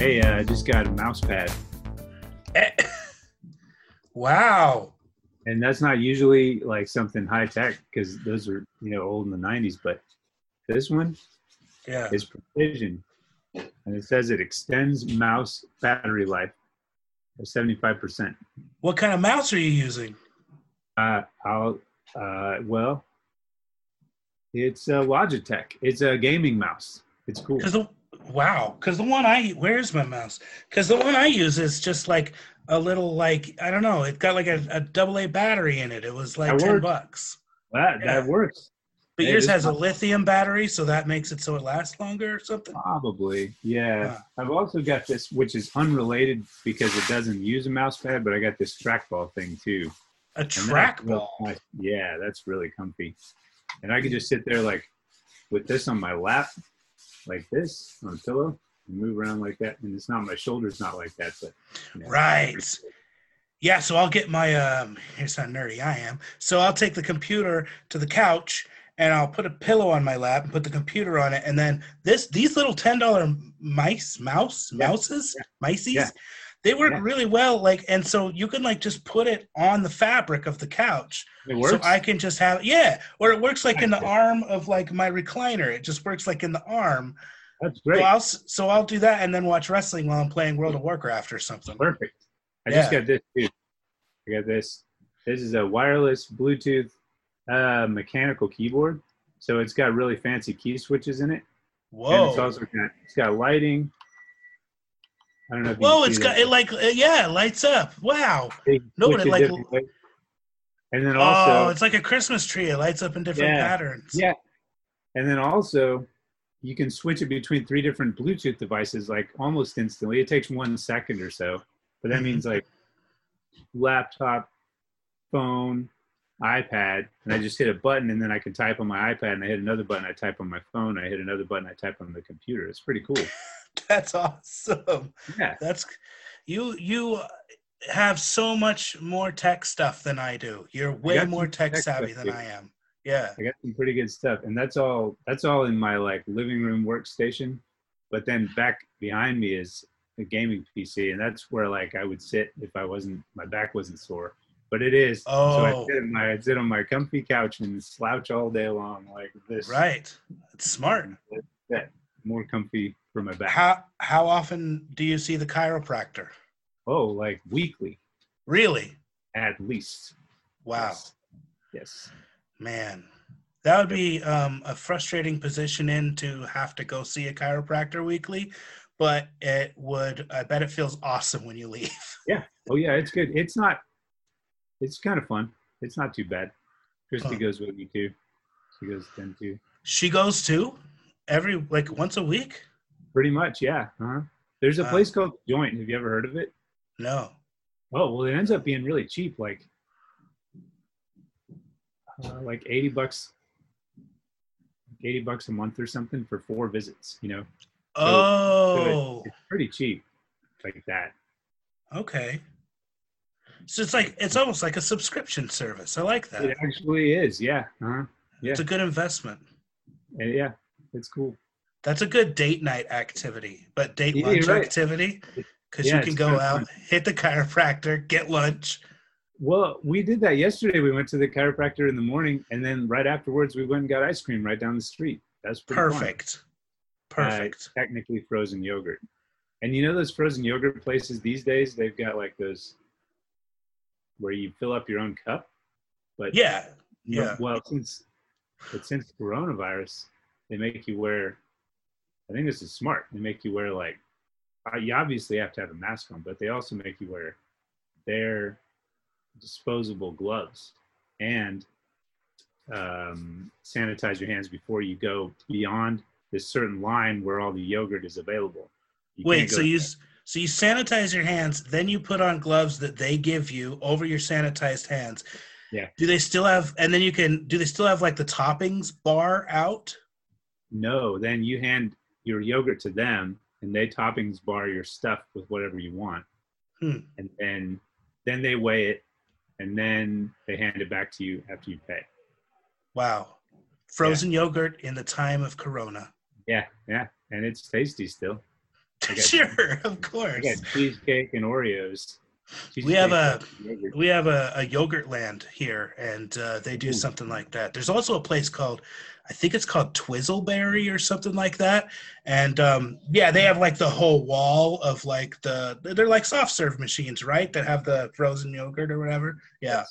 Hey, uh, I just got a mouse pad, Wow. And that's not usually like something high tech because those are you know old in the '90s. But this one Yeah. is precision, and it says it extends mouse battery life by 75 percent. What kind of mouse are you using? Uh, I'll uh, well, it's a Logitech. It's a gaming mouse. It's cool. The wow, because the one I where's my mouse? Because the one I use is just like a little like I don't know. It got like a, double A battery in it. It was like That ten works. bucks. That Yeah. that works. But yours has a lithium battery, so that makes it so it lasts longer or something. Probably, yeah. I've also got this, which is unrelated because it doesn't use a mouse pad, but I got this trackball thing too. A trackball. Yeah, that's really comfy. And I could hmm. just sit there like with this on my lap, like this on a pillow, move around like that. And it's not my shoulders, not like that, but you know. Right. Yeah, so I'll get my um here's how nerdy I am. So I'll take the computer to the couch and I'll put a pillow on my lap and put the computer on it and then this these little $10 mice mouse Yeah. mouses mices Yeah. they work Yeah. really well like and so you can like just put it on the fabric of the couch It works. so I can just have yeah or it works like in the arm of like my recliner it just works like in the arm that's so great. I'll so I'll do that and then watch wrestling while I'm playing World of Warcraft or something Perfect. I just got this too. I got this. This is a wireless Bluetooth uh, mechanical keyboard. So it's got really fancy key switches in it. Whoa. And it's also got it's got lighting. I don't know if you Whoa, it's got that. it like yeah, it lights up. Wow. No, but it it like- and then also oh, it's like a Christmas tree. It lights up in different Yeah. patterns. yeah, and then also you can switch it between three different Bluetooth devices like almost instantly. It takes one second or so, but that means mm-hmm. like laptop, phone, iPad, and I just hit a button and then I can type on my iPad and I hit another button, I type on my phone, I hit another button, I type on the computer. It's pretty cool. That's awesome. Yeah. That's you you have so much more tech stuff than I do. You're way more tech tech savvy than too. I am. Yeah. I got some pretty good stuff, and that's all. That's all in my like living room workstation. But then back behind me is a gaming PC, and that's where like I would sit if I wasn't my back wasn't sore. But it is. So I Oh. sit, my, I sit on my comfy couch and slouch all day long like this. Right. It's smart. That more comfy for my back. How how often do you see the chiropractor? oh, like weekly Really? at least. Wow. Yes. Yes. Man. That would be um, a frustrating position in to have to go see a chiropractor weekly, but it would. I bet it feels awesome when you leave. Yeah. Oh yeah, it's good. It's not. It's kind of fun. It's not too bad. Christy Huh. goes with me too. She goes then too. She goes too, every like once a week. Pretty much, yeah. Uh-huh. There's a place called Joint. Have you ever heard of it? No. Oh well, it ends up being really cheap, like uh, like eighty bucks, eighty bucks a month or something for four visits. You know, So- so it- Oh, it's pretty cheap, like that. okay. So it's like it's almost like a subscription service. I like that. It actually is, yeah. Uh-huh. yeah. It's a good investment. And yeah, it's cool. That's a good date night activity, but date Yeah, lunch right. activity because Yeah, you can go out, fun. hit the chiropractor, get lunch. Well, we did that yesterday. We went to the chiropractor in the morning, and then right afterwards, we went and got ice cream right down the street. That's pretty fun. Perfect. Uh, Perfect. technically frozen yogurt. And you know those frozen yogurt places these days? They've got like those where you fill up your own cup. But yeah. Yeah. well, since but since coronavirus, they make you wear. I think this is smart. They make you wear like you obviously have to have a mask on, but they also make you wear their disposable gloves and um, sanitize your hands before you go beyond this certain line where all the yogurt is available. You Wait, so you so you sanitize your hands, then you put on gloves that they give you over your sanitized hands, Yeah. Do they still have? And then you can. Do they still have like the toppings bar out? No, then you hand your yogurt to them, and they toppings bar your stuff with whatever you want, Hmm. and then then they weigh it, and then they hand it back to you after you pay. Wow. Frozen yogurt in the time of Corona. Yeah, yeah, and it's tasty still. Got- sure, of I course. got cheesecake and Oreos. We have Cheesecake yogurt. We have a, a Yogurtland here, and uh, they do Ooh. something like that. There's also a place called, I think it's called Twizzleberry or something like that. And um, yeah, they have like the whole wall of like the they're like soft serve machines, right? That have the frozen yogurt or whatever. Yeah,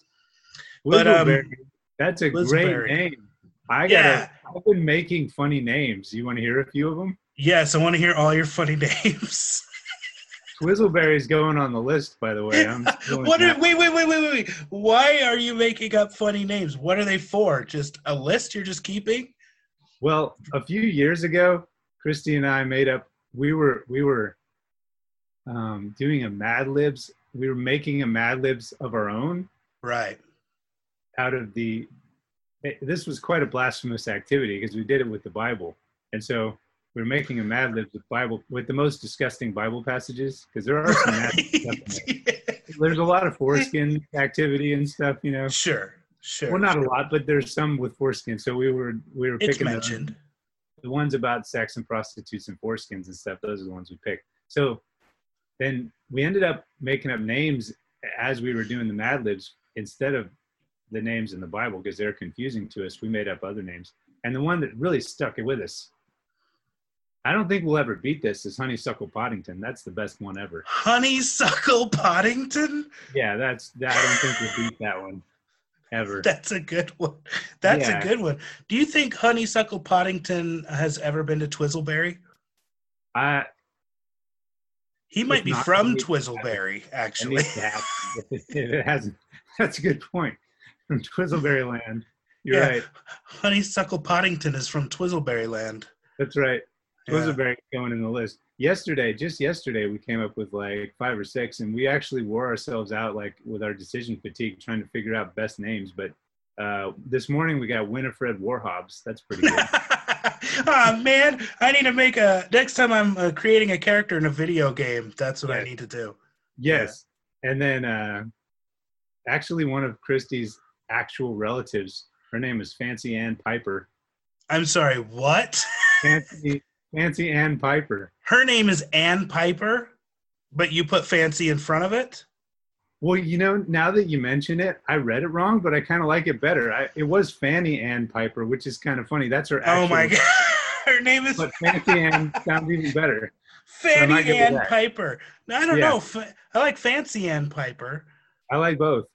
but, um, that's a great name. I got. Yeah. I've been making funny names. You want to hear a few of them? yes. I want to hear all your funny names. Twizzleberry's going on the list, by the way. I'm what are, wait, wait, wait, wait, wait. Why are you making up funny names? What are they for? Just a list you're just keeping? Well, a few years ago, Christy and I made up. We were we were um, doing a Mad Libs. We were making a Mad Libs of our own Right. out of the. eh, This was quite a blasphemous activity because we did it with the Bible, and so were making a Mad Libs with Bible with the most disgusting Bible passages because there are some in there. There's a lot of foreskin activity and stuff, you know. Sure, sure. Well, not a lot, but there's some with foreskin. So we were we were it's picking the- the ones about sex and prostitutes and foreskins and stuff those are the ones we picked so then we ended up making up names as we were doing the mad libs instead of the names in the bible because they're confusing to us we made up other names and the one that really stuck with us i don't think we'll ever beat this is honeysuckle poddington that's the best one ever Honeysuckle Poddington? yeah that's that i don't think we'll beat that one ever That's a good one. That's Yeah. a good one. Do you think Honeysuckle Poddington has ever been to Twizzleberry? i He might be from Twizzleberry, I actually. need to have- if it hasn't that's a good point from twizzleberry land you're Yeah. right Honeysuckle Poddington is from Twizzleberry land. That's right. Yeah. Twizzleberry going in the list. Yesterday, just yesterday, we came up with like five or six, and we actually wore ourselves out like with our decision fatigue, trying to figure out best names. But uh, this morning we got Winifred Warhobs. That's pretty good. oh man, I need to make a. Next time I'm uh, creating a character in a video game, that's what I need to do. yes. And then uh, actually, one of Christie's actual relatives, her name is Fancy Ann Piper. I'm sorry, what? Fancy, Fancy Ann Piper. Her name is Ann Piper, but you put fancy in front of it? Well, you know, now that you mention it, I read it wrong, but I kind of like it better. I, it was Fanny Ann Piper, which is kind of funny. That's her. Oh my god. Her name is But Fancy Ann sounds even better. Fanny it Ann. Piper. No, I don't Yeah. know. I like Fancy Ann Piper. I like both.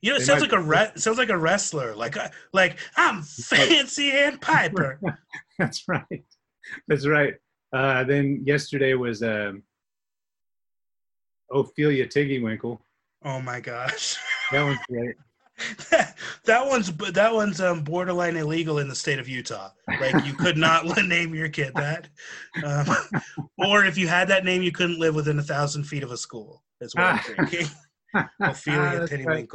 You know, it They sounds might like a re- sounds like a wrestler. Like uh, like I'm Fancy Ann Piper. That's right. That's right. Uh, then yesterday was um, Ophelia Tiggywinkle. Oh my gosh. That one's great. that one's that one's um, borderline illegal in the state of Utah. Like you could not name your kid that, um, or if you had that name, you couldn't live within a thousand feet of a school. Is what I'm thinking. Ophelia Ah, That's right.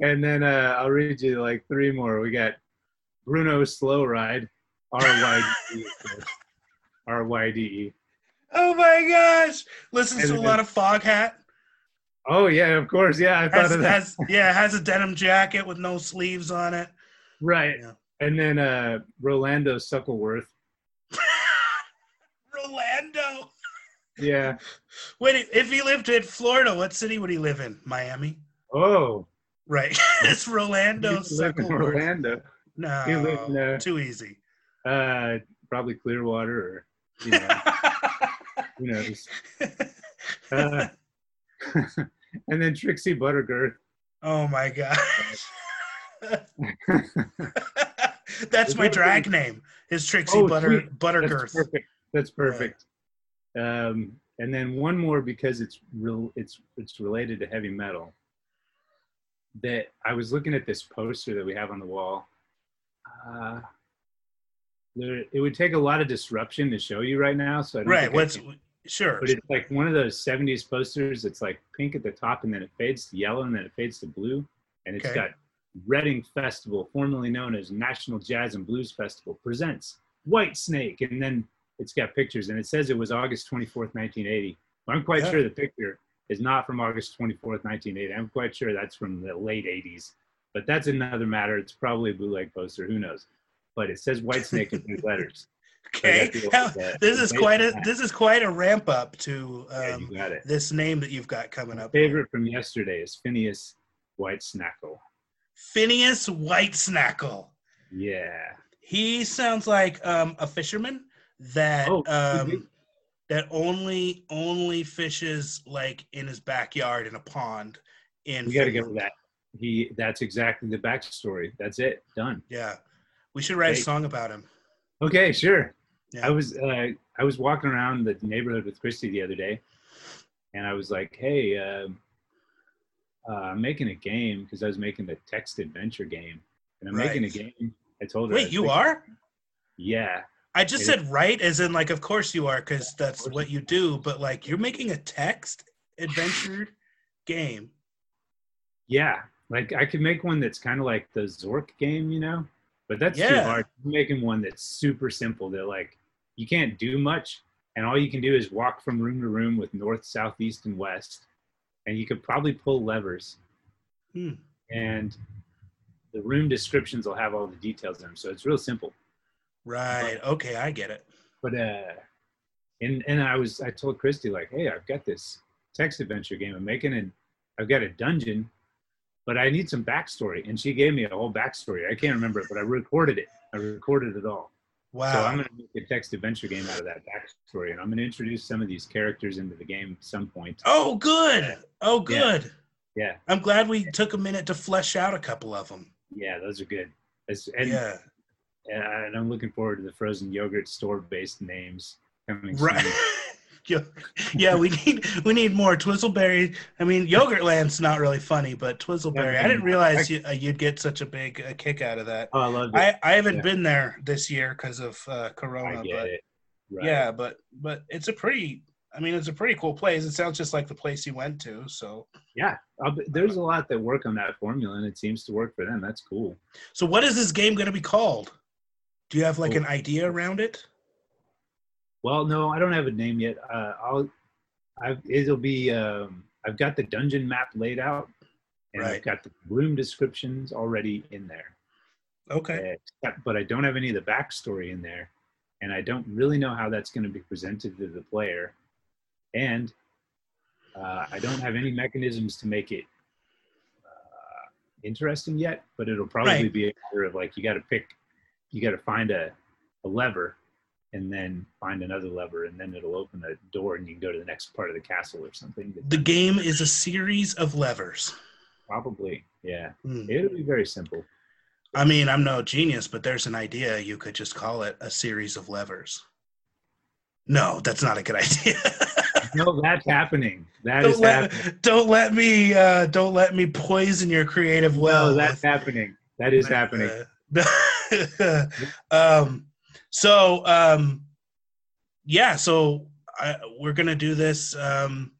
And then uh, I'll read you like three more. We got Bruno Slow Ride, R Y D. R Y D E. Oh my gosh! Listens And to a lot of Foghat. Oh yeah, of course. Yeah, I thought Has, of that. has yeah has a denim jacket with no sleeves on it. right. Yeah. And then uh, Rolando Suckleworth. Rolando. Yeah. Wait, if he lived in Florida, what city would he live in? Miami. Oh, Right. it's Rolando you live in Suckleworth. Orlando. No, in, uh, too easy. Uh, probably Clearwater or you know, who knows. Uh, and then Trixie Buttergirth. oh my gosh. That's my drag name. Is Trixie Oh, Butter sweet. That's Buttergirth. perfect. That's perfect. Um, and then one more because it's real. It's it's related to heavy metal. That I was looking at this poster that we have on the wall. Uh, there, it would take a lot of disruption to show you right now, so I don't Right. What's can. sure. But it's like one of those '70s posters. It's like pink at the top, and then it fades to yellow, and then it fades to blue, and it's Okay. got Reading Festival, formerly known as National Jazz and Blues Festival, presents Whitesnake. And then it's got pictures and it says it was August 24th, 1980. I'm quite Yeah. sure the picture is not from August 24th, 1980. I'm quite sure that's from the late 80s. But that's another matter. It's probably a bootleg poster. Who knows? But it says Whitesnake in big letters. Okay, this is quite a this is quite a ramp up to um, it. this name that you've got coming My up. favorite from yesterday is Phineas White Snackle. Phineas White Snackle. Yeah. He sounds like um, a fisherman that Oh, um, that only only fishes like in his backyard in a pond. In We got to get with that. He. That's exactly the backstory. That's it. Done. Yeah, we should write a song about him. Okay, sure. Yeah. I was uh, I was walking around the neighborhood with Christy the other day, and I was like, "Hey, um uh, I'm making a game because I was making the text adventure game, and I'm making a game." I told her. Wait, you thinking- are? Yeah, I just It said right, as in like, of course you are, because that's what you do. But like, you're making a text adventure game. yeah. Like I could make one that's kind of like the Zork game, you know, but that's too hard. I'm making one that's super simple. That like you can't do much, and all you can do is walk from room to room with north, south, east, and west, and you could probably pull levers. Hmm. and the room descriptions will have all the details in them. So it's real simple. Right. Okay, I get it. But uh, and and I was I told Christy like, hey, I've got this text adventure game I'm making, and I've got a dungeon, but I need some backstory. And she gave me a whole backstory. I can't remember it, but I recorded it. I recorded it all. Wow. So I'm gonna make a text adventure game out of that backstory, and I'm gonna introduce some of these characters into the game at some point. oh, good. Oh, good. Yeah, I'm glad we took a minute to flesh out a couple of them. yeah, those are good. And yeah. and I'm looking forward to the frozen yogurt store-based names coming Right. soon. yeah, yeah, we need we need more Twizzleberry. I mean, Yogurtland's not really funny, but Twizzleberry. I didn't realize you, uh, you'd get such a big uh, kick out of that. Oh, I love it. I, I haven't Yeah. been there this year because of uh, Corona, but. Right. yeah, but but it's a pretty. I mean, it's a pretty cool place. It sounds just like the place you went to. So, yeah. Be- there's a lot that work on that formula, and it seems to work for them. That's cool. so what is this game going to be called? Do you have like an idea around it? Well, no, I don't have a name yet. Uh, I'll. I've, it'll be. Um, I've got the dungeon map laid out, and Right. I've got the room descriptions already in there. Okay. Except- but I don't have any of the backstory in there, and I don't really know how that's going to be presented to the player, and uh, I don't have any mechanisms to make it uh, interesting yet. But it'll probably Right. be a matter of like you got to pick, you got to find a, a lever, and then find another lever, and then it'll open a door, and you can go to the next part of the castle or something. The game is a series of levers. Probably, yeah. Hmm. It'll be very simple. I mean, I'm no genius, but there's an idea. You could just call it a series of levers. No, that's not a good idea. No, that's happening. That is don't, let, happening. don't let me uh, don't let me poison your creative well. no, that's happening. That is happening. Um, so um, yeah, so I, we're gonna do this. Um,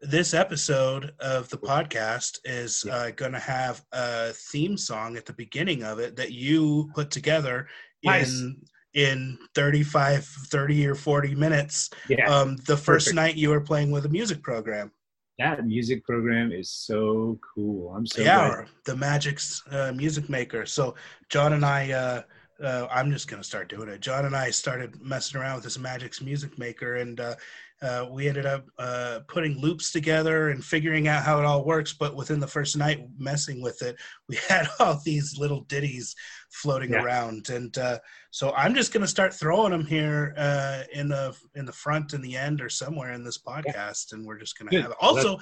this episode of the podcast is uh, gonna have a theme song at the beginning of it that you put together Nice. in in 35 30 or 40 minutes Yeah, um the first Perfect. night you were playing with a music program that music program is so cool. I'm so yeah glad. the Magix uh, music maker so john and i uh, uh i'm just gonna start doing it john and i started messing around with this Magix music maker and uh, uh, we ended up uh, putting loops together and figuring out how it all works. But within the first night messing with it, we had all these little ditties floating Yeah. around, and uh, so I'm just going to start throwing them here uh, in the in the front and the end or somewhere in this podcast, and we're just going to have it. Also,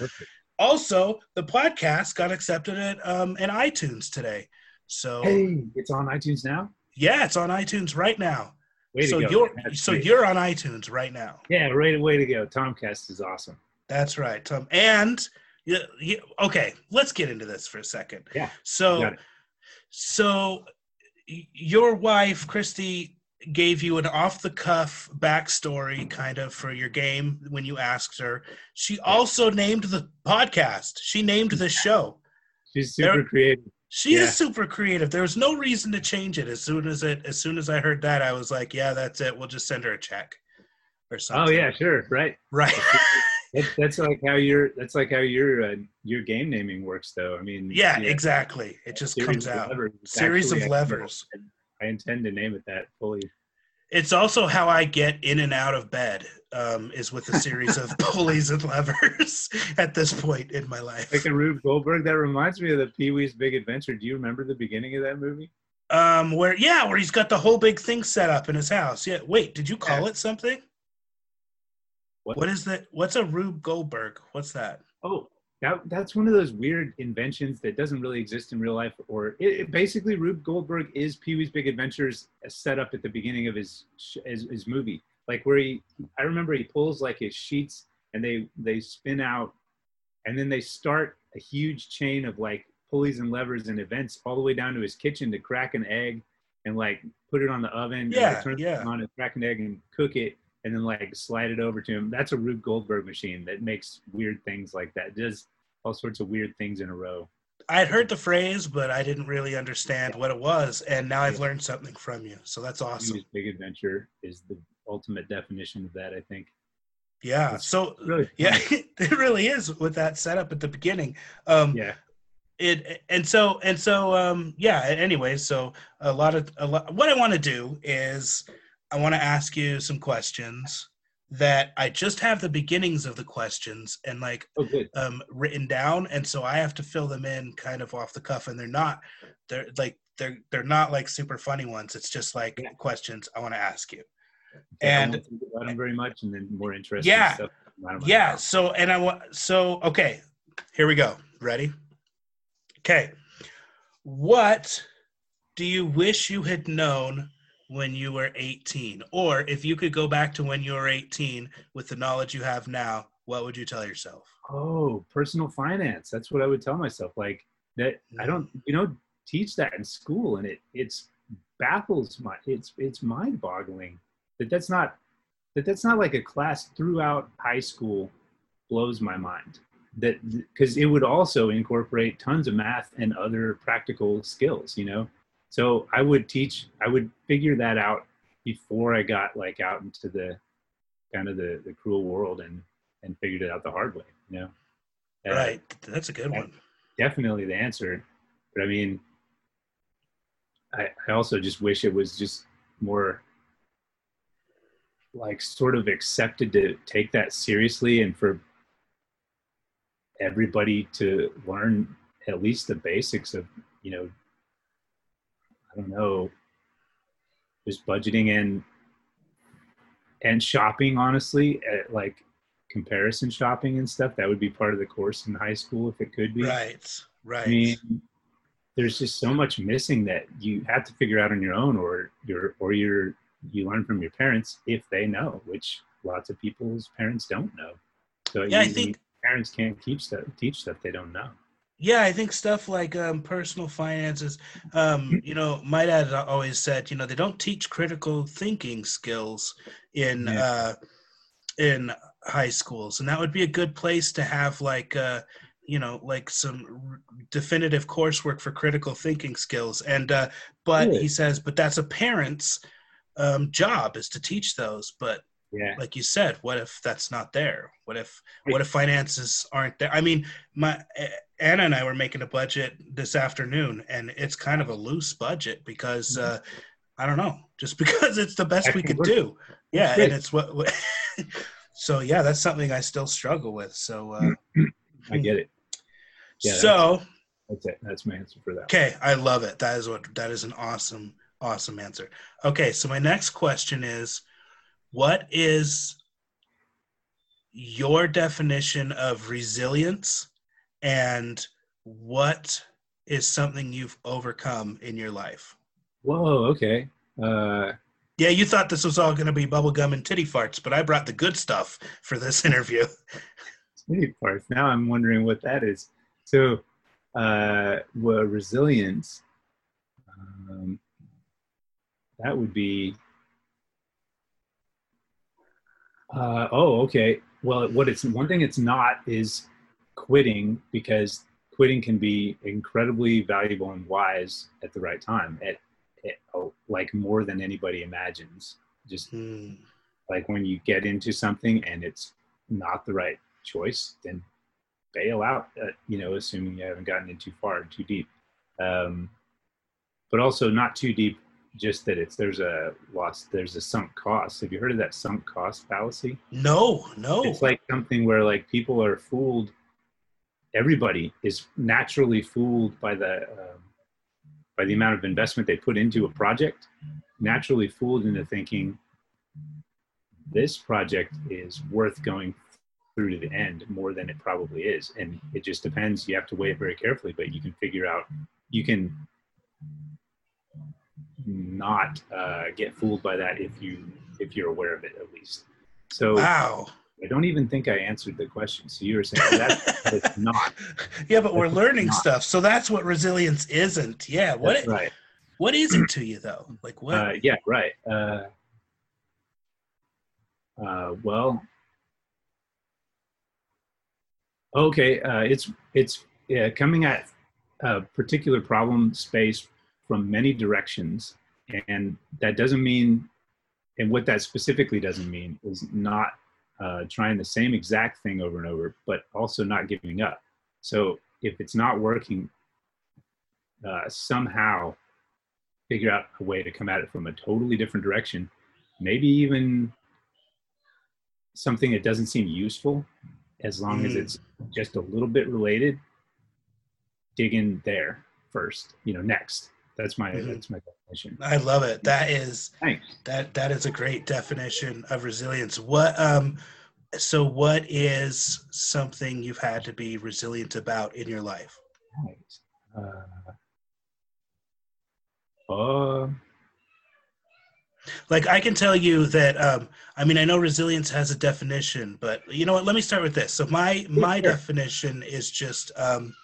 also the podcast got accepted at um in iTunes today. So hey, it's on iTunes now. Yeah, it's on iTunes right now. Way to so go. you're That's so great. you're on iTunes right now. yeah, right. Way to go. Tomcast is awesome. That's right, Tom. And yeah, yeah, okay, let's get into this for a second. Yeah, So so your wife Christy gave you an off the cuff backstory kind of for your game when you asked her. She also named the podcast. She named the show. She's super There- creative. She Yeah. is super creative. There was no reason to change it. As soon as it, as soon as I heard that, I was like, "Yeah, that's it. We'll just send her a check or something." Oh yeah, sure, right. right. That's, that's like how your that's like how your uh, your game naming works, though. I mean, yeah, exactly. It just comes out. Series of levers. I intend to name it that fully. It's also how I get in and out of bed. Um, is with a series of pulleys and levers at this point in my life. Like a Rube Goldberg. That reminds me of the Pee Wee's Big Adventure. Do you remember the beginning of that movie? Um, where yeah, where he's got the whole big thing set up in his house. Yeah. Wait, did you call Yeah. it something? What? What is that? What's a Rube Goldberg? What's that? Oh, that that's one of those weird inventions that doesn't really exist in real life. Or it, it- basically, Rube Goldberg is Pee Wee's Big Adventures set up at the beginning of his, his his movie. Like where he, I remember he pulls like his sheets and they they spin out, and then they start a huge chain of like pulleys and levers and events all the way down to his kitchen to crack an egg and like put it on the oven. and Yeah, turn it yeah. on and crack an egg and cook it and then like slide it over to him. That's a Rube Goldberg machine that makes weird things like that. It does all sorts of weird things in a row. I had heard the phrase, but I didn't really understand what it was, and now I've learned something from you. So that's awesome. Big Adventure is the ultimate definition of that. I think. Yeah. It's So Really? yeah, it really is with that setup at the beginning. Um, Yeah. it and so and so um yeah anyway so a lot of a lot what i want to do is i want to ask you some questions that i just have the beginnings of the questions and like Oh, um written down and so i have to fill them in kind of off the cuff and they're not they're like they're they're not like super funny ones it's just like Yeah. questions i want to ask you and- won't about him very much, and then more interesting Yeah. stuff. I don't know. Yeah. So, and I want, so, okay, here we go. Ready? Okay. What do you wish you had known when you were 18? Or if you could go back to when you were 18 with the knowledge you have now, what would you tell yourself? Oh, personal finance. That's what I would tell myself. Like that. I don't. Mm. You know, teach that in school, and it it's baffles my. It's it's mind boggling that that's not that that's not like a class throughout high school blows my mind that because it would also incorporate tons of math and other practical skills you know so i would teach i would figure that out before i got like out into the kind of the the cruel world and and figured it out the hard way you know Uh, right. That's a good one. definitely the answer but i mean i i also just wish it was just more like sort of accepted to take that seriously and for everybody to learn at least the basics of you know i don't know just budgeting and and shopping honestly at like comparison shopping and stuff that would be part of the course in high school if it could be Right. Right. I mean, there's just so much missing that you have to figure out on your own, or your or your you learn from your parents if they know, which lots of people's parents don't know. So Yeah, I think- parents can't keep stuff teach stuff they don't know. Yeah, I think stuff like um, personal finances. Um, you know, my dad always said, you know, they don't teach critical thinking skills in Yeah. uh, in high schools, and that would be a good place to have like, uh, you know, like some definitive coursework for critical thinking skills. And uh, but he says, but that's a parent's um, job is to teach those. But Yeah, like you said, what if that's not there? What if what if finances aren't there? I mean, my Anna and I were making a budget this afternoon, and it's kind of a loose budget because uh, I don't know, just because it's the best we could do. Yeah, and it's what. so yeah, that's something I still struggle with. So uh, I get it. Yeah, so That's it. That's my answer for that. okay, I love it. That is what that is an awesome awesome answer. Okay, so my next question is, what is your definition of resilience and what is something you've overcome in your life? Whoa. Okay. Uh, Yeah, you thought this was all going to be bubblegum and titty farts, but I brought the good stuff for this interview. Titty parts. Now I'm wondering what that is. So, uh, well, resilience. Um, that would be. Uh, oh, okay. Well, what it's one thing it's not is quitting because quitting can be incredibly valuable and wise at the right time at, oh, like more than anybody imagines just Mm. like when you get into something and it's not the right choice then bail out uh, you know assuming you haven't gotten in too far too deep um, but also not too deep just that it's there's a loss there's a sunk cost. Have you heard of that sunk cost fallacy? No, no. it's like something where like people are fooled. Everybody is naturally fooled by the um, by the amount of investment they put into a project naturally fooled into thinking this project is worth going through to the end more than it probably is. And it just depends. You have to weigh it very carefully but you can figure out you can not uh, get fooled by that if you if you're aware of it at least so wow. I don't even think I answered the question. So you were saying that it's not. Yeah, but we're learning not. stuff. So that's what resilience isn't. Yeah. What That's right. what is it to you though? Like what? Uh, yeah, right. Uh, uh, well, okay. Uh, it's it's yeah, coming at a particular problem space from many directions, and that doesn't mean, and what that specifically doesn't mean is not uh, trying the same exact thing over and over, but also not giving up. So if it's not working, uh, somehow figure out a way to come at it from a totally different direction, maybe even something that doesn't seem useful, as long as Mm. it's just a little bit related. Dig in there first, you know, next. That's my Mhm. that's my definition. I love it. That is Thanks. that that is a great definition of resilience. What um so what is something you've had to be resilient about in your life? Right. Uh, uh, Like I can tell you that um I mean I know resilience has a definition, but you know what? Let me start with this. So my my definition is just um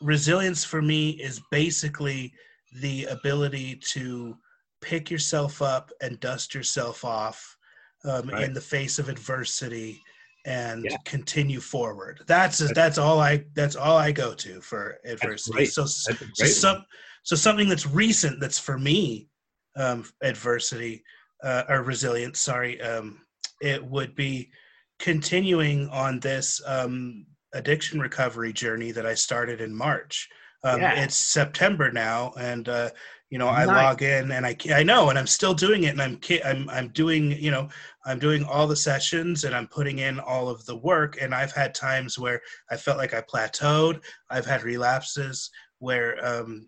resilience for me is basically the ability to pick yourself up and dust yourself off um, Right. in the face of adversity and Yeah. continue forward. That's That's- that's all I that's all I go to for adversity. So so some so something that's recent that's for me um, adversity uh, or resilience sorry um, it would be continuing on this um, addiction recovery journey that i started in march um, Yeah. it's september now and uh, you know i log in and i i know and i'm still doing it and i'm i'm i'm doing you know i'm doing all the sessions and i'm putting in all of the work and i've had times where i felt like i plateaued i've had relapses where um,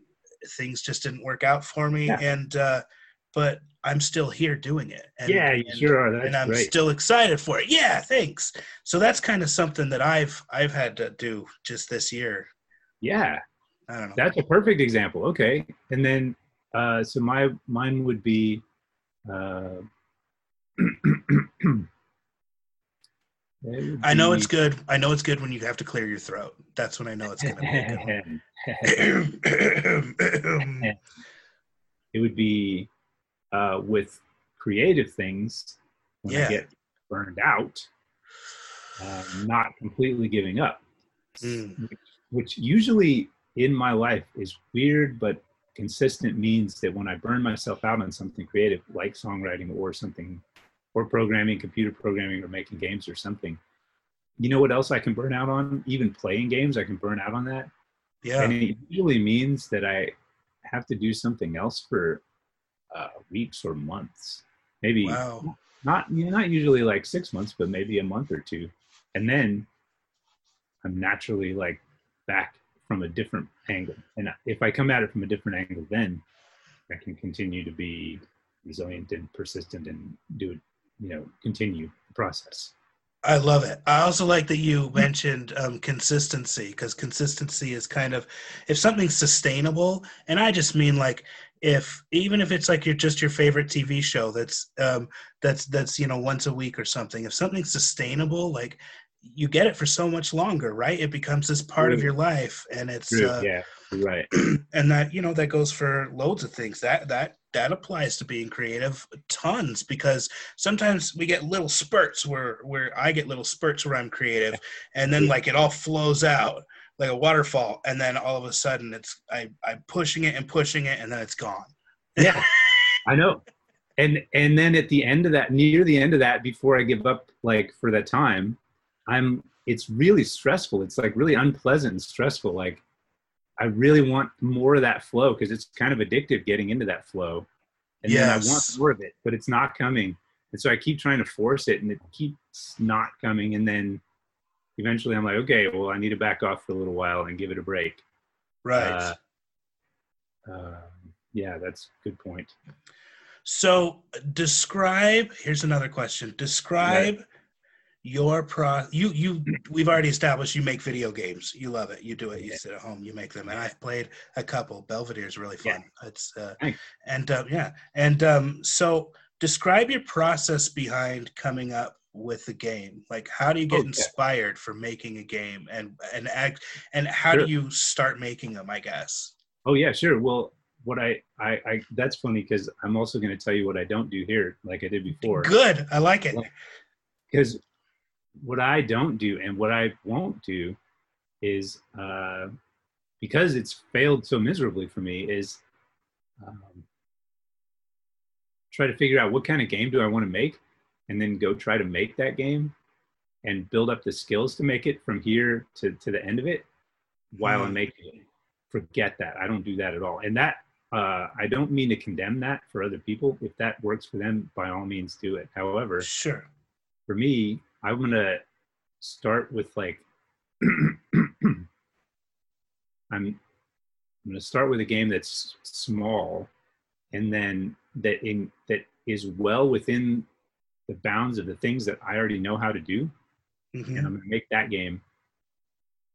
things just didn't work out for me Yeah. and uh, but i'm still here doing it. And, yeah, you and, sure are. That's and i'm great. still excited for it. Yeah thanks. So that's kind of something that i've i've had to do just this year. Yeah, i don't know. That's a perfect example. Okay, and then uh, so my mine would be. Uh, would i know be- it's good. I know it's good when you have to clear your throat. That's when i know it's gonna be good it would be uh, with creative things when Yeah. I get burned out, uh, not completely giving up, Mm. which, which usually in my life is weird but consistent means that when I burn myself out on something creative like songwriting or something or programming, computer programming or making games or something, you know what else I can burn out on? Even playing games, I can burn out on that yeah and it usually means that I have to do something else for uh, weeks or months, maybe wow not you know, not usually like six months, but maybe a month or two, and then I'm naturally like back from a different angle. And if I come at it from a different angle, then I can continue to be resilient and persistent and do it, you know, continue the process. I love it. I also like that you mentioned um, consistency because consistency is kind of if something's sustainable, and I just mean like if even if it's like your just your favorite TV show that's um, that's that's you know once a week or something. If something's sustainable, like you get it for so much longer, right? It becomes this part of your life, and it's uh, yeah, right. and that you know that goes for loads of things that that that applies to being creative tons because sometimes we get little spurts where where i get little spurts where i'm creative and then like it all flows out like a waterfall, and then all of a sudden it's I I'm pushing it and pushing it, and then it's gone. Yeah, I know. And and then at the end of that, near the end of that, before I give up, like for that time, I'm. It's really stressful. It's like really unpleasant and stressful. Like I really want more of that flow because it's kind of addictive getting into that flow. And then I want more of it, but it's not coming. And so I keep trying to force it and it keeps not coming. And then eventually I'm like, okay, well, I need to back off for a little while and give it a break. Right. Uh, Um, yeah, that's a good point. So describe. Here's another question. Describe your pro. You you. We've already established you make video games. You love it. You do it. You Yeah. sit at home. You make them. And I've played a couple. Belvedere is really Yeah. fun. It's uh, Thanks. and uh, yeah. And um, so describe your process behind coming up with the game. Like how do you get Oh, yeah. inspired for making a game and and act and how Sure. do you start making them? I guess. Oh yeah, sure. Well, what I, I, I that's funny because I'm also going to tell you what I don't do here, like I did before. Good. I like it. Because what I don't do and what I won't do is uh, because it's failed so miserably for me is um, try to figure out what kind of game do I want to make and then go try to make that game and build up the skills to make it from here to, to the end of it while Mhm. I'm making it. Forget that. I don't do that at all. And that uh, I don't mean to condemn that for other people. If that works for them, by all means do it. However, Sure. for me, I'm gonna start with like I'm I'm gonna start with a game that's small and then that in that is well within the bounds of the things that I already know how to do. Mhm. And I'm gonna make that game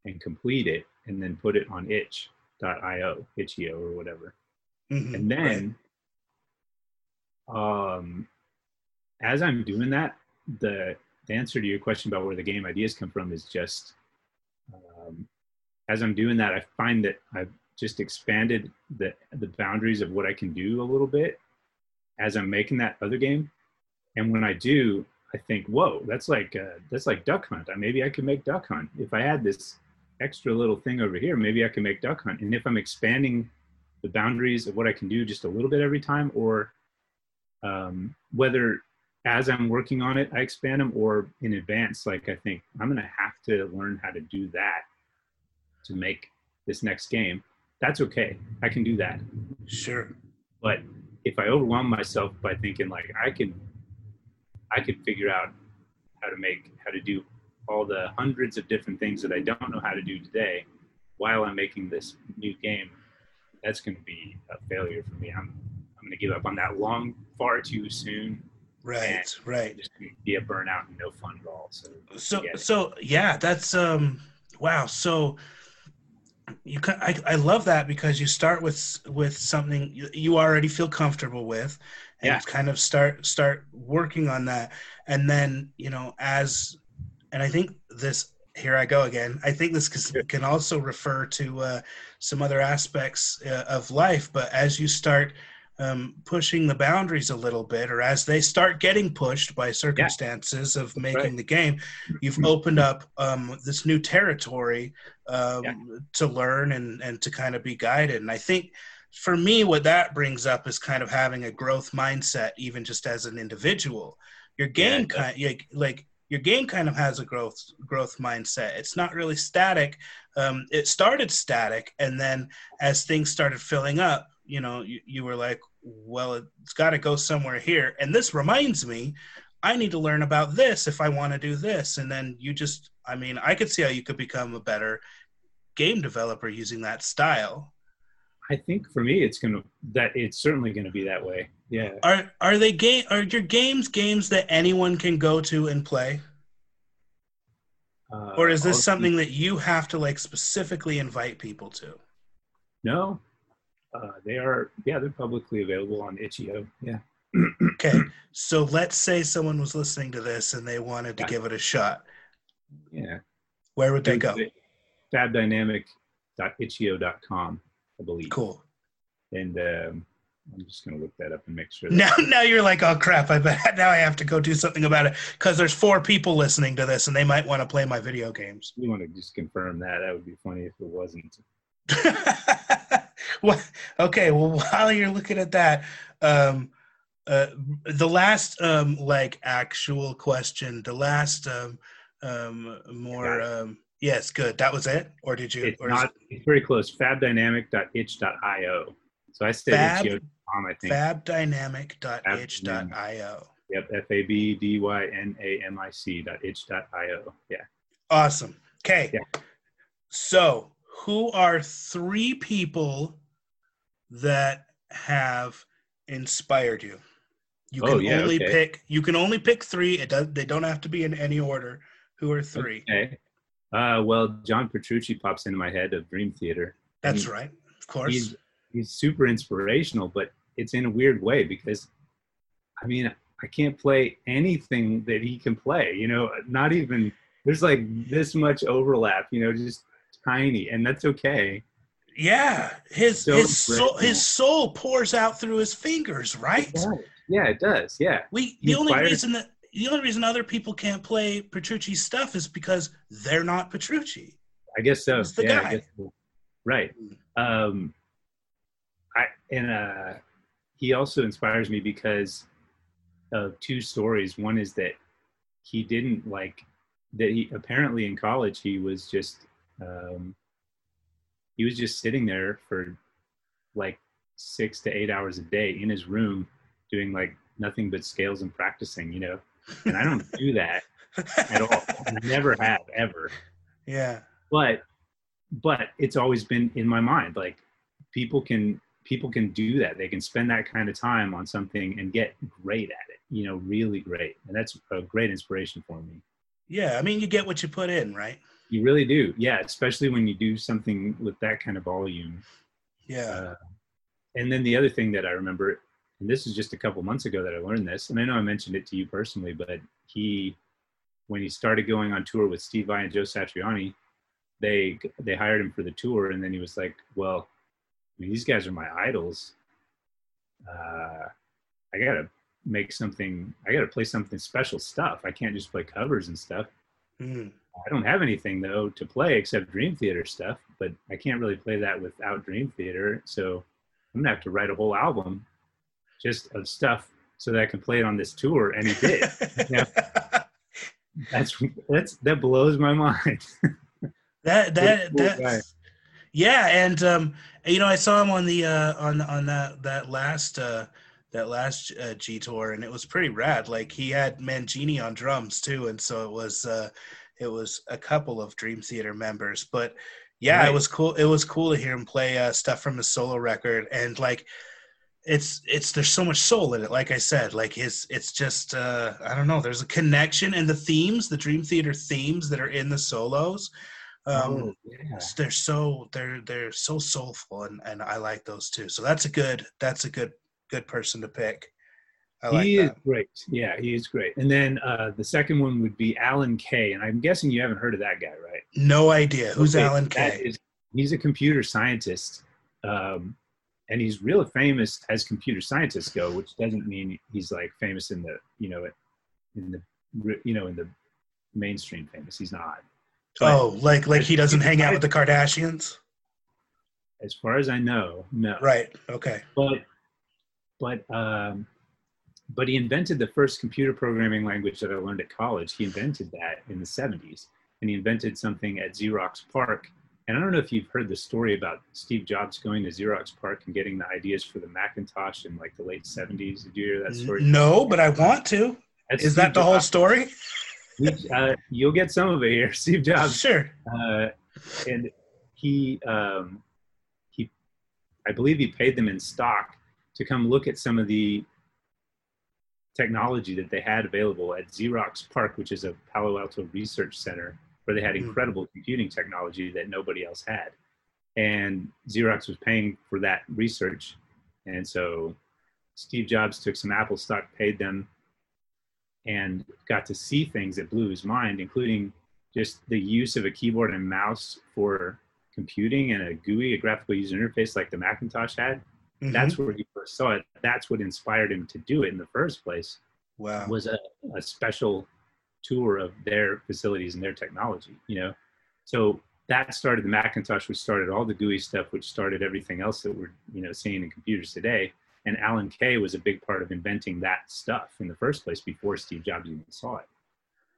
and complete it and then put it on itch.io, itch.io or whatever Mhm. and then um as i'm doing that the, the answer to your question about where the game ideas come from is just um, as i'm doing that i find that i've just expanded the the boundaries of what i can do a little bit as i'm making that other game and when i do i think whoa that's like uh, that's like duck hunt I, maybe i could make duck hunt if i had this extra little thing over here maybe i can make duck hunt and if i'm expanding the boundaries of what I can do just a little bit every time, or um, whether as I'm working on it, I expand them, or in advance, like I think I'm going to have to learn how to do that to make this next game. That's okay. I can do that. Sure. But if I overwhelm myself by thinking like I can, I could figure out how to make, how to do all the hundreds of different things that I don't know how to do today while I'm making this new game, that's going to be a failure for me. I'm I'm going to give up on that long, far too soon. Right. Right. Just be a burnout and no fun at all. So So so yeah, that's um wow. So you can I, I love that because you start with with something you, you already feel comfortable with and Yeah. kind of start start working on that and then you know as and I think this here I go again. I think this can, also refer to uh, some other aspects uh, of life, but as you start um, pushing the boundaries a little bit, or as they start getting pushed by circumstances of making right. the game, you've opened up um, this new territory um, Yeah. to learn and, and to kind of be guided. And I think for me, what that brings up is kind of having a growth mindset, even just as an individual. Your game does. kind like, like your game kind of has a growth growth mindset. It's not really static. Um, it started static, and then as things started filling up, you know, you, you were like, well, it's got to go somewhere here. And this reminds me, I need to learn about this if I want to do this. And then you just, I mean, I could see how you could become a better game developer using that style. I think for me, it's gonna that it's certainly gonna be that way. Yeah. Are are they game? Are your games games that anyone can go to and play, Uh, or is this something that you have to like specifically invite people to? No. Uh, they are. Yeah, they're publicly available on itch.io. Yeah. Okay, so let's say someone was listening to this and they wanted to give it a shot. Yeah. Where would they go? Fabdynamic.itch.io.com, I believe. Cool. And um, I'm just gonna look that up and make sure. Now, now you're like, oh crap! I bet now I have to go do something about it because there's four people listening to this and they might want to play my video games. You want to just confirm that? That would be funny if it wasn't. well, okay. Well, while you're looking at that, um, uh, the last um, like actual question, the last um, um, more. Um, yes, good. That was it, or did you? It's or not. It's very close. Fabdynamic.itch.io. So I stayed Fab- itch.com, I think. Fabdynamic.itch.io. Yep. F A B D Y N A M I C dot itch dot io. Yeah. Awesome. Okay. Yeah. So, who are three people that have inspired you? You Oh, can yeah, only okay. pick. You can only pick three. It does. They don't have to be in any order. Who are three? Okay. Uh, well, John Petrucci pops into my head of Dream Theater. That's right. Of course. He's he's super inspirational, but it's in a weird way because, I mean, I can't play anything that he can play. You know, not even there's like this much overlap. You know, just tiny, and that's okay. yeah. His So his soul his soul pours out through his fingers. Right. Yeah, it does. Yeah. We He the only reason that the only reason other people can't play Petrucci's stuff is because they're not Petrucci. I guess so. He's the yeah, I guy. guess so. Right. Um, I and uh, he also inspires me because of two stories. One is that he didn't like that. He apparently in college he was just um, he was just sitting there for like six to eight hours a day in his room doing like nothing but scales and practicing. You know, and I don't do that at all. I never have ever yeah. but but it's always been in my mind like people can people can do that they can spend that kind of time on something and get great at it you know really great and that's a great inspiration for me Yeah. I mean, you get what you put in, right? you really do yeah especially when you do something with that kind of volume Yeah. uh, and then the other thing that i remember and this is just a couple months ago that i learned this and i know i mentioned it to you personally but he when he started going on tour with steve vai and joe satriani they they hired him for the tour and then he was like well I mean, these guys are my idols uh, i gotta make something i gotta play something special stuff i can't just play covers and stuff Mm. I don't have anything though to play except Dream Theater stuff, but I can't really play that without Dream Theater. So I'm gonna have to write a whole album just of stuff so that I can play it on this tour. And he did. Yeah. That's that's that blows my mind. that that Cool guy. yeah, and um, you know, I saw him on the uh, on on that that last uh, that last uh, G tour, and it was pretty rad. Like he had Mangini on drums too, and so it was uh, it was a couple of Dream Theater members. But yeah, it was cool. It was cool to hear him play uh, stuff from his solo record, and like it's it's there's so much soul in it. Like I said, like his it's just uh, I don't know. There's a connection, and the themes, the Dream Theater themes that are in the solos. Um, Oh, yeah. they're so they're they're so soulful and and I like those too. So that's a good that's a good good person to pick. I like he that. is great. Yeah, he is great. And then uh, the second one would be Alan Kay, and I'm guessing you haven't heard of that guy, right? No idea who's Okay, Alan Kay. is- he's a computer scientist, um, and he's real famous as computer scientists go, which doesn't mean he's like famous in the you know in the you know in the mainstream famous. He's not. But oh, like like he doesn't hang out with the Kardashians. as far as I know, no. Right. Okay. But but um, but he invented the first computer programming language that I learned at college. He invented that in the 70s, and he invented something at Xerox PARC. And I don't know if you've heard the story about Steve Jobs going to Xerox PARC and getting the ideas for the Macintosh in like the late 70s. Did you hear that story? No, but I want to. That's Is Steve that the whole story? Uh, you'll get some of it here. Steve Jobs Sure. uh, and he um, he I believe he paid them in stock to come look at some of the technology that they had available at Xerox PARC, which is a Palo Alto research center they had Hmm. incredible computing technology that nobody else had. And Xerox was paying for that research. And so Steve Jobs took some Apple stock, paid them, and got to see things that blew his mind, including just the use of a keyboard and mouse for computing and a GUI, a graphical user interface like the Macintosh had. Mhm. That's where he first saw it, that's what inspired him to do it in the first place. Wow. Was a, a special tour of their facilities and their technology. You know, so that started the Macintosh, which started all the GUI stuff, which started everything else that we're you know seeing in computers today. And Alan Kay was a big part of inventing that stuff in the first place before Steve Jobs even saw it.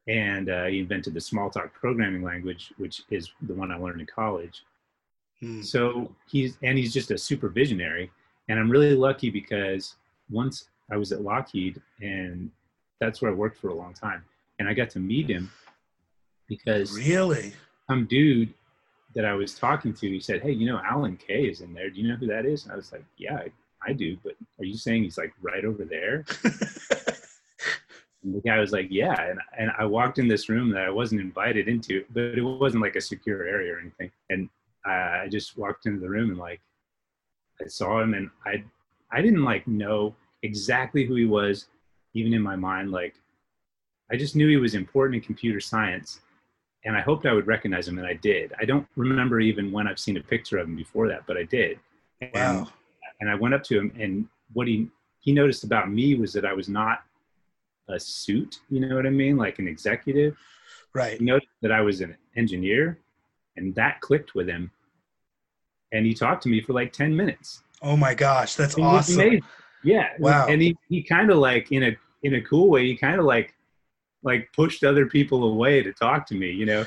And uh, he invented the Smalltalk programming language, which is the one I learned in college. Hmm. So he's and he's just a super visionary. And I'm really lucky because once I was at Lockheed, and that's where I worked for a long time, and I got to meet him because Really? some dude that I was talking to, he said, "Hey, you know, Alan Kay is in there. Do you know who that is?" And I was like, "Yeah, I, I do. But are you saying he's like right over there?" And the guy was like, "Yeah." And and I walked in this room that I wasn't invited into, but it wasn't like a secure area or anything. And I just walked into the room and like I saw him, and I I didn't like know exactly who he was, even in my mind. Like I just knew he was important in computer science and I hoped I would recognize him, and I did. I don't remember even when I've seen a picture of him before that, but I did. And, wow. And I went up to him, and what he he noticed about me was that I was not a suit. You know what I mean? Like an executive. Right. He noticed that I was an engineer, and that clicked with him. And he talked to me for like ten minutes. Oh my gosh, that's awesome. amazing. Yeah. Wow. And he, he kind of like in a in a cool way, he kind of like like pushed other people away to talk to me, you know.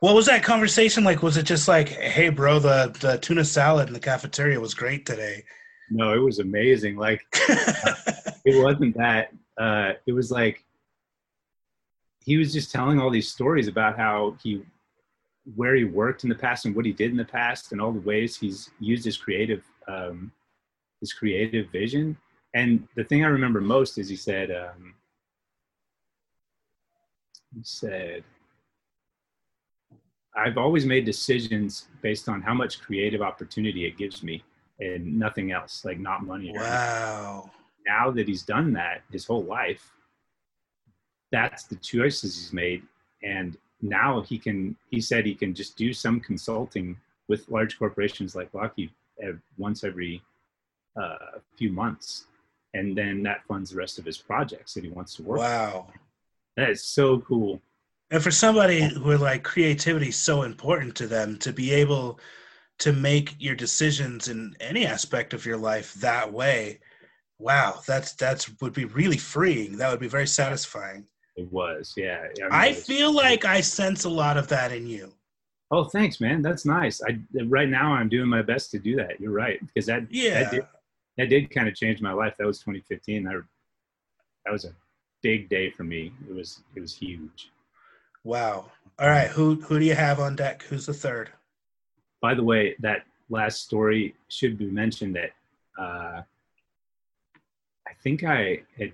What was that conversation like? Was it just like, "Hey, bro, the the tuna salad in the cafeteria was great today"? No, it was amazing. Like it wasn't that. Uh, it was like he was just telling all these stories about how he where he worked in the past and what he did in the past and all the ways he's used his creative um, his creative vision. And the thing I remember most is he said um, he said I've always made decisions based on how much creative opportunity it gives me and nothing else, like not money. wow. now that he's done that his whole life, that's the choices he's made. And now he can, he said he can just do some consulting with large corporations like Lockheed once every uh, few months. And then that funds the rest of his projects that he wants to work. on. That is so cool. And for somebody who like creativity is so important to them to be able to make your decisions in any aspect of your life that way, wow, that's that's would be really freeing. That would be very satisfying. It was, yeah. I, mean, I feel like I sense a lot of that in you. Oh, thanks, man. That's nice. I right now I'm doing my best to do that. You're right because that Yeah. that did, that did kind of change my life. That was 2015. I, that was a big day for me. It was it was huge. Wow. All right. Who who do you have on deck? Who's the third? By the way, that last story should be mentioned that uh, I think I had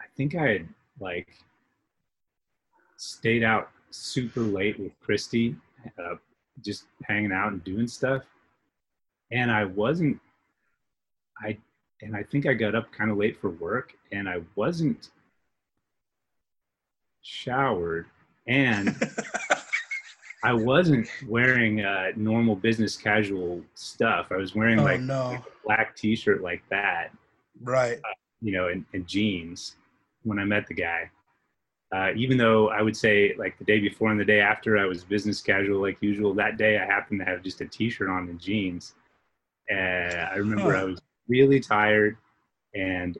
I think I had like stayed out super late with Christy, uh, just hanging out and doing stuff, and I wasn't I and I think I got up kind of late for work, and I wasn't showered, and I wasn't wearing uh, normal business casual stuff. I was wearing oh like no. a black T-shirt like that, Right. you know, and, and jeans when I met the guy. Uh, even though I would say like the day before and the day after I was business casual like usual, that day I happened to have just a T-shirt on and jeans. And I remember Huh. I was really tired and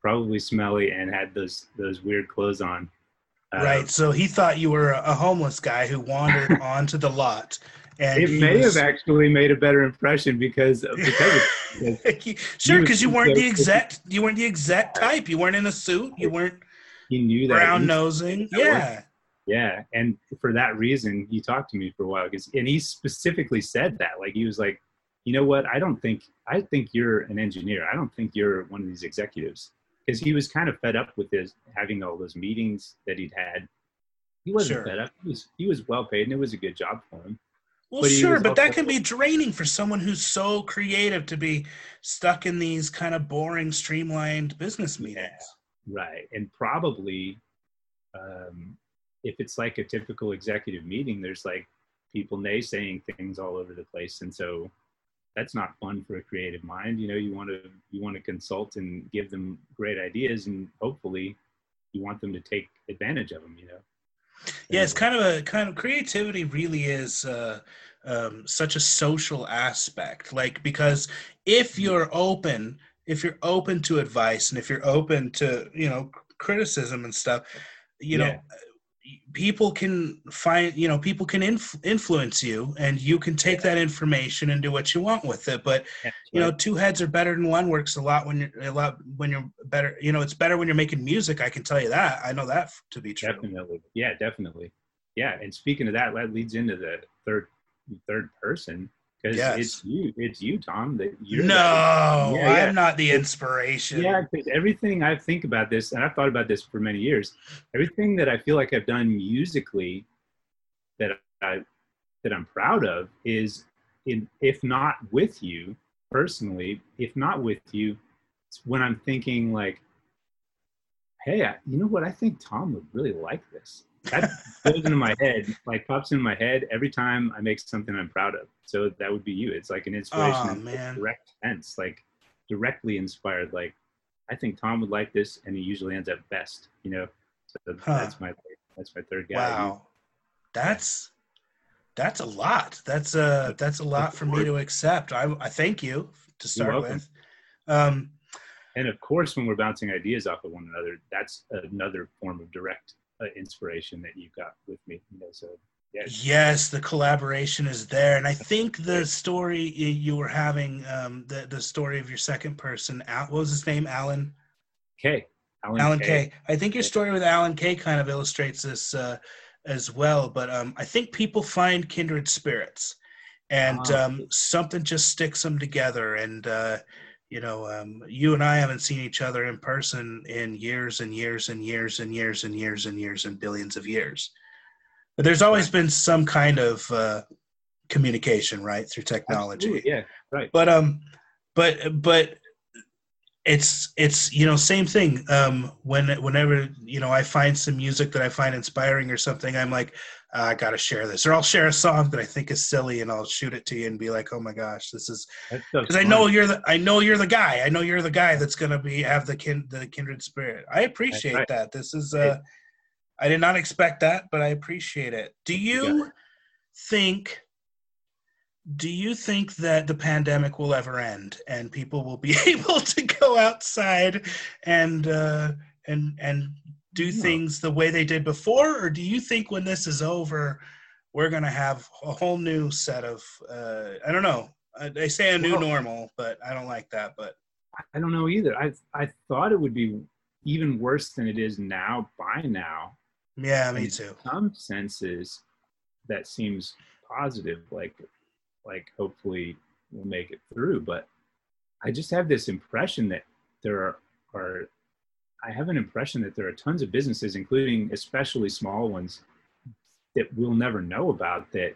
probably smelly and had those those weird clothes on. Uh, right. So he thought you were a homeless guy who wandered onto the lot. And It he may was- have actually made a better impression because because of, because sure, because you weren't the so- exact you weren't the exact type. You weren't in a suit. You weren't he knew that brown nosing. Yeah. Yeah, and for that reason, he talked to me for a while. Cause, and he specifically said that, like he was like, you know what? I don't think I think you're an engineer. I don't think you're one of these executives. Because he was kind of fed up with his having all those meetings that he'd had. He wasn't Sure. fed up. He was he was well paid, and it was a good job for him. Well, But sure, but that can be draining for someone who's so creative to be stuck in these kind of boring, streamlined business meetings. Right, and probably, um, if it's like a typical executive meeting, there's like people naysaying things all over the place, and so that's not fun for a creative mind. You know, you want to you want to consult and give them great ideas, and hopefully, you want them to take advantage of them. You know. Yeah, it's kind of a kind of creativity. Really is. Uh, um, such a social aspect like because if mm-hmm. you're open if you're open to advice and if you're open to you know criticism and stuff you yeah. know people can find you know people can inf- influence you and you can take that information and do what you want with it. But you know two heads are better than one works a lot when you're a lot when you're better you know it's better when you're making music i can tell you that. I know that to be true. Definitely. Yeah definitely. Yeah and speaking of that that leads into the third third person because yes. it's you it's you tom that you're no yeah, yeah. i'm not the inspiration yeah because everything i think about this and i've thought about this for many years everything that i feel like i've done musically that i that i'm proud of is in if not with you personally if not with you it's when i'm thinking like hey I, you know what i think tom would really like this that goes into my head, like pops in my head every time I make something I'm proud of. So that would be you. It's like an inspiration oh, man. direct sense, like directly inspired. Like I think Tom would like this, and he usually ends up best. You know, so huh. that's my that's my third guy. Wow, that's that's a lot. That's a that's a lot for me to accept. I I thank you to start with. Um, and of course, when we're bouncing ideas off of one another, that's another form of direct uh, inspiration that you've got with me. You know, so yeah. Yes, the collaboration is there, and I think the story you were having, um, the the story of your second person, what was his name, Alan? K. Alan, Alan Kay. K. I think your story with Alan Kay. kind of illustrates this uh, as well. But um, I think people find kindred spirits, and uh-huh. um, something just sticks them together, and uh, you know, um, you and I haven't seen each other in person in years and years and years and years and years and years and billions of years. But there's always been some kind of uh, communication, right, through technology. Absolutely, yeah, right. But um, but but it's it's you know same thing. Um, when whenever you know I find some music that I find inspiring or something, I'm like, uh, I got to share this, or I'll share a song that I think is silly, and I'll shoot it to you and be like, "Oh my gosh, this is," because I know you're the I know you're the guy. I know you're the guy that's gonna be have the kin the kindred spirit. I appreciate right. that. This is uh, I did not expect that, but I appreciate it. Do you yeah. think? Do you think that the pandemic will ever end and people will be able to go outside and uh, and and do things the way they did before, or do you think when this is over, we're going to have a whole new set of? Uh, I don't know. They say a new well, normal, but I don't like that. But I don't know either. I I thought it would be even worse than it is now. By now, yeah, me In too. Some senses, that seems positive. Like like hopefully we'll make it through. But I just have this impression that there are, are I have an impression that there are tons of businesses, including especially small ones, that we'll never know about that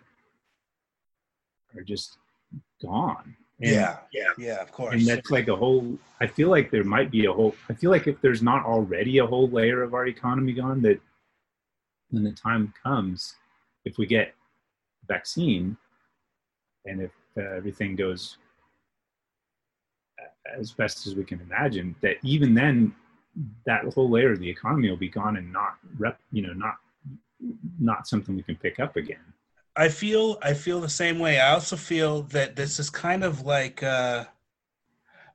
are just gone. And, yeah, yeah, yeah, of course. And that's like a whole. I feel like there might be a whole. I feel like if there's not already a whole layer of our economy gone, that when the time comes, if we get vaccine, and if uh, everything goes as best as we can imagine, that even then that whole layer of the economy will be gone and not rep, you know, not not something we can pick up again. I feel I feel the same way. I also feel that this is kind of like uh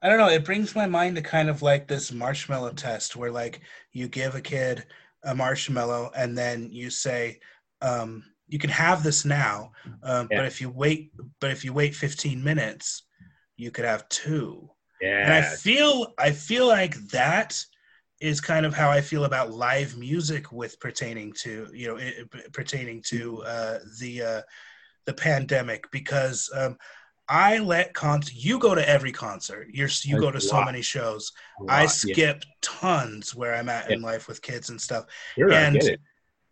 I don't know, it brings my mind to kind of like this marshmallow test where like you give a kid a marshmallow and then you say um you can have this now um, yeah. but if you wait but if you wait 15 minutes you could have two yeah and i feel i feel like that is kind of how I feel about live music with pertaining to you know it, pertaining to uh, the uh, the pandemic because um, I let cons you go to every concert. You're you go to so many shows. Lot, I skip yeah. tons where I'm at yeah. in life with kids and stuff. Sure, and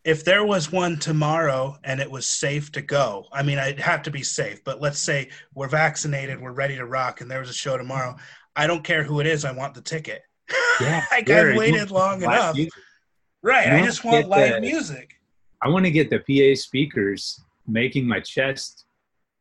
if there was one tomorrow and it was safe to go I mean I'd have to be safe but let's say we're vaccinated we're ready to rock and there was a show tomorrow I don't care who it is I want the ticket yeah, like sure. I've waited long enough. Music. Right. I just want live the, music. I want to get the PA speakers making my chest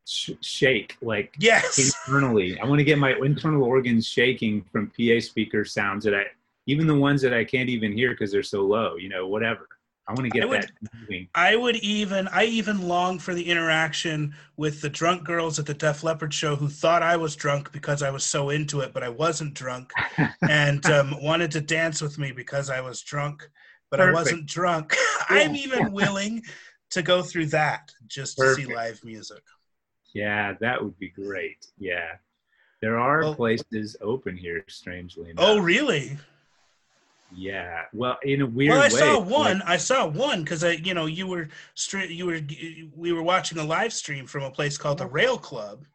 sh- shake like Yes. internally. I want to get my internal organs shaking from PA speaker sounds that I, even the ones that I can't even hear because they're so low. You know, whatever. I want to get I would- that moving. I would even I even long for the interaction with the drunk girls at the Def Leppard show who thought I was drunk because I was so into it, but I wasn't drunk, and um, wanted to dance with me because I was drunk, but I wasn't drunk. I'm even willing to go through that just to see live music. yeah, that would be great. Yeah, there are Well- places open here. Strangely enough. Oh, really? Yeah. Well, in a weird Well, I way. saw like- one. I saw one because I, you know, you were you were we were watching a live stream from a place called the Rail Club.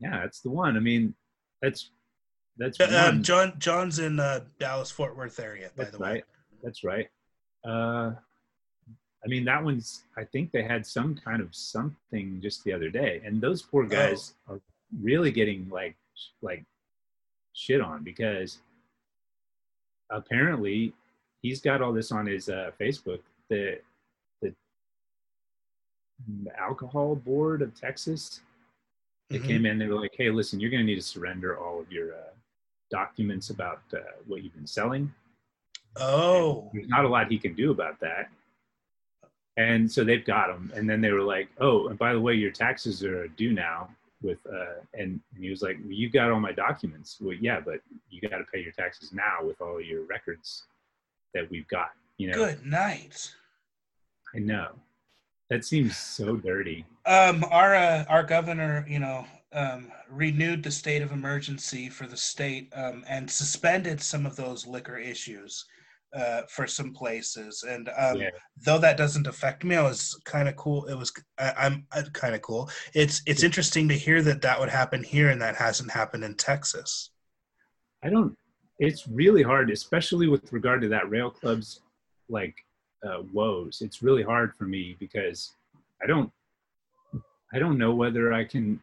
yeah, that's the one. I mean, that's that's Uh, um, John John's in uh, Dallas Fort Worth area, by the way. right. That's right. Uh, I mean, that one's. I think they had some kind of something just the other day, and those poor guys are really getting like like shit on because apparently he's got all this on his uh, Facebook. The the alcohol board of Texas. They Mhm. came in. They were like, "Hey, listen, you're going to need to surrender all of your uh, documents about uh, what you've been selling." Oh, there's not a lot he can do about that. And so they've got him. And then they were like, oh, and by the way, your taxes are due now. With uh, and, and he was like, well, you got all my documents. Well, yeah, but you got to pay your taxes now with all your records that we've got. You know, good night. I know that seems so dirty. Um, our uh, our governor, you know, um, renewed the state of emergency for the state um, and suspended some of those liquor issues uh, for some places. And um, Yeah. though that doesn't affect me, I was kind of cool. It was I, I'm kind of cool. It's it's interesting to hear that that would happen here and that hasn't happened in Texas. I don't. It's really hard, especially with regard to that rail club's like uh, woes. It's really hard for me because I don't. I don't know whether I can.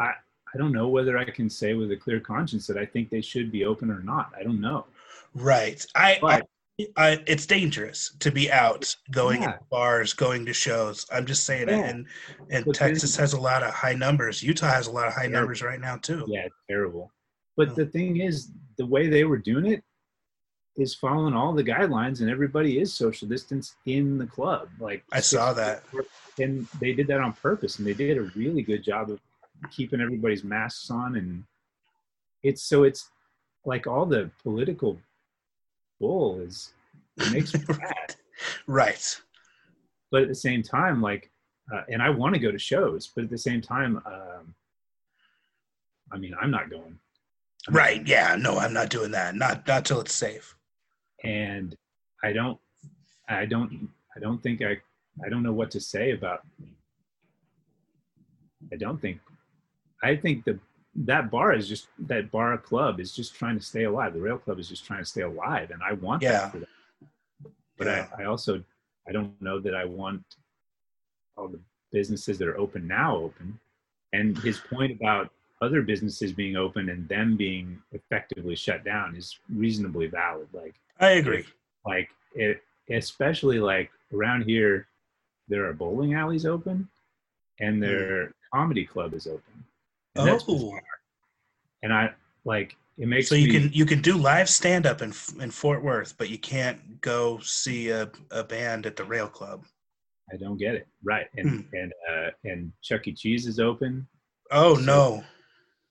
I I don't know whether I can say with a clear conscience that I think they should be open or not. I don't know. Right. I, But I it's dangerous to be out going Yeah. to bars, going to shows. I'm just saying Yeah. it. And and But Texas has a lot of high numbers. Utah has a lot of high Yeah. numbers right now too. yeah, it's terrible. But Oh. the thing is, the way they were doing it is following all the guidelines, and everybody is social distance in the club. Like I saw that. and they did that on purpose, and they did a really good job of keeping everybody's masks on. And it's so it's like all the political bull is it makes me mad. Right. But at the same time, like, uh, and I want to go to shows, but at the same time, um, I mean, I'm not going. Right. Yeah. No, I'm not doing that. Not not till it's safe. and I don't, I don't, I don't think I, I don't know what to say about. I don't think, I think the that bar is just that bar club is just trying to stay alive. The rail club is just trying to stay alive, and I want Yeah. that. But Yeah. I, I also, I don't know that I want all the businesses that are open now open. And his point about other businesses being open and them being effectively shut down is reasonably valid. Like I agree. like it especially like around here there are bowling alleys open and hmm. their comedy club is open and Oh. and i like it makes So you me can you can do live stand up in in Fort Worth, but you can't go see a, a band at the Rail Club. i don't get it right and Hmm. and uh and chuck e cheese is open Oh So- no.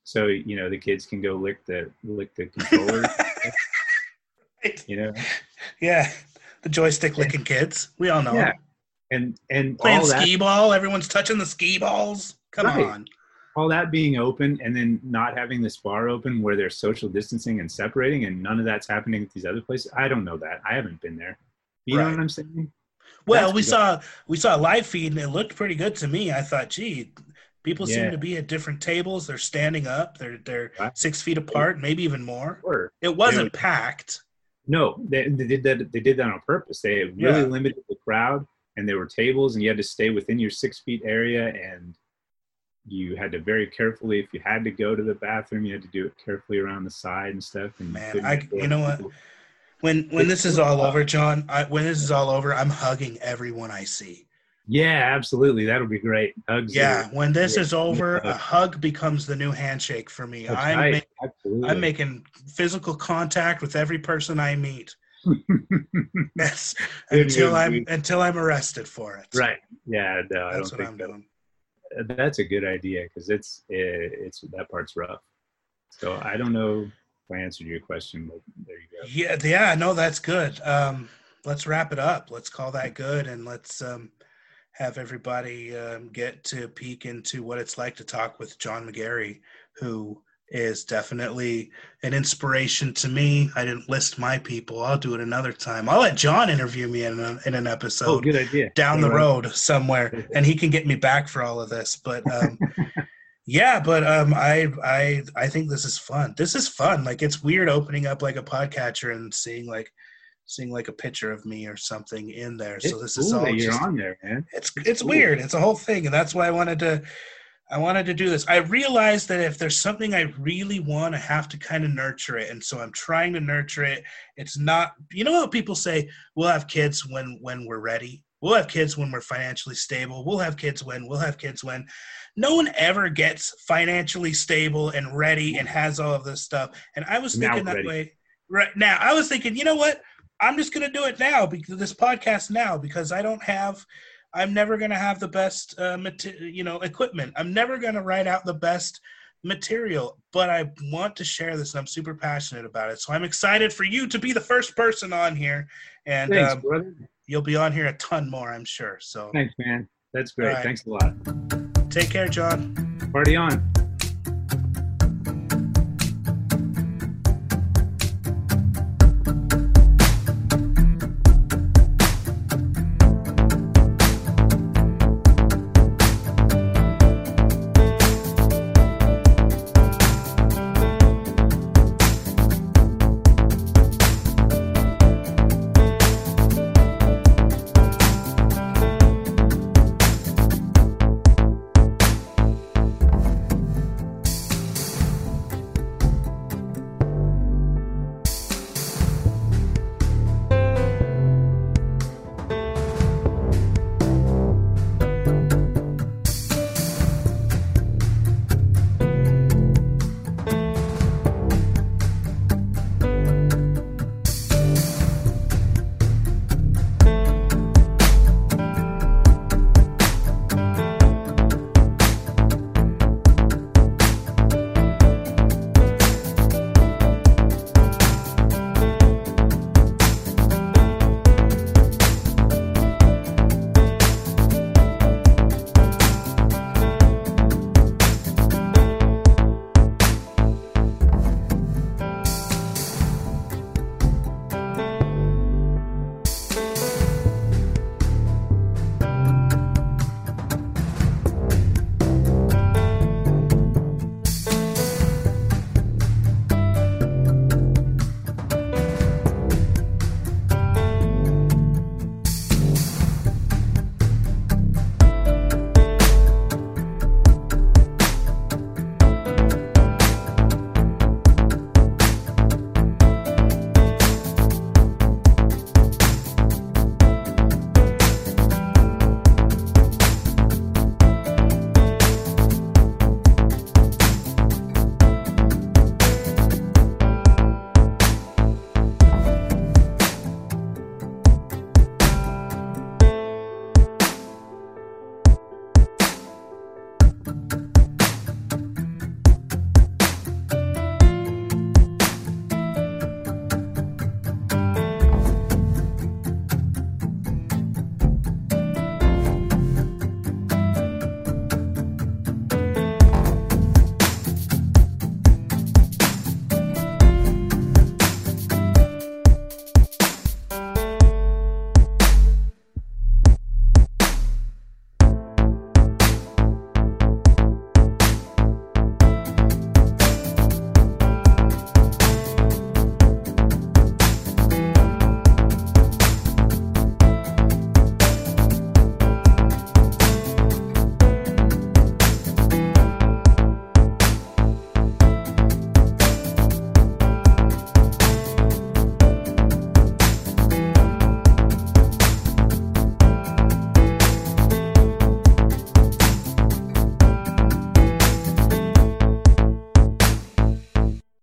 so you know the kids can go lick the lick the controller you know yeah. The joystick licking kids. We all know. yeah and and Playing all that skee ball, everyone's touching the skee balls. Come Right. on. All that being open and then not having this bar open where they're social distancing and separating and none of that's happening at these other places i don't know that i haven't been there you know what i'm saying Well, That's we saw we saw a live feed and it looked pretty good to me. I thought, gee, people Yeah. seem to be at different tables. They're standing up. They're they're Right. six feet apart, maybe even more. Or It wasn't packed. no they, they did that they did that on purpose they really Yeah. limited the crowd and there were tables and you had to stay within your six feet area and you had to very carefully if you had to go to the bathroom you had to do it carefully around the side and stuff and Man, I- you know what? When when this is all over, John, I, when this is all over, I'm hugging everyone I see. Yeah, absolutely. That'll be great. Hugs. Yeah, are- when this yeah, is over, a hug becomes the new handshake for me. that's I'm right. ma- I'm making physical contact with every person I meet. Yes, until I'm until I'm arrested for it. right. Yeah. No, I That's don't what think I'm that, doing. That's a good idea because it's it, it's that part's rough. So I don't know if I answered your question, but there you go. Yeah, yeah, no, that's good. Um, let's wrap it up. Let's call that good, and let's um, have everybody um, get to peek into what it's like to talk with John McGarry, who is definitely an inspiration to me. I didn't list my people. I'll do it another time. I'll let John interview me in, a, in an episode Oh, episode good idea. down the right. road somewhere, and he can get me back for all of this. But um, yeah, but um, I I I think this is fun. This is fun. Like it's weird opening up like a podcatcher and seeing like seeing like a picture of me or something in there. So this cool is all that you're just, on there, man. it's it's cool. weird. It's a whole thing, and that's why I wanted to. I wanted to do this. I realized that if there's something I really want, I have to kind of nurture it, and so I'm trying to nurture it. It's not, you know, how people say we'll have kids when when we're ready. We'll have kids when we're financially stable. We'll have kids when we'll have kids when. No one ever gets financially stable and ready and has all of this stuff. And I was Now thinking that ready. way right now. I was thinking, you know what? I'm just gonna do it now because this podcast now because I don't have I'm never going to have the best, uh, you know, equipment. I'm never going to write out the best material, but I want to share this. And I'm super passionate about it. So I'm excited for you to be the first person on here, and Thanks, um, brother. you'll be on here a ton more, I'm sure. So Thanks, man. That's great. Right. Thanks a lot. take care, John. Party on.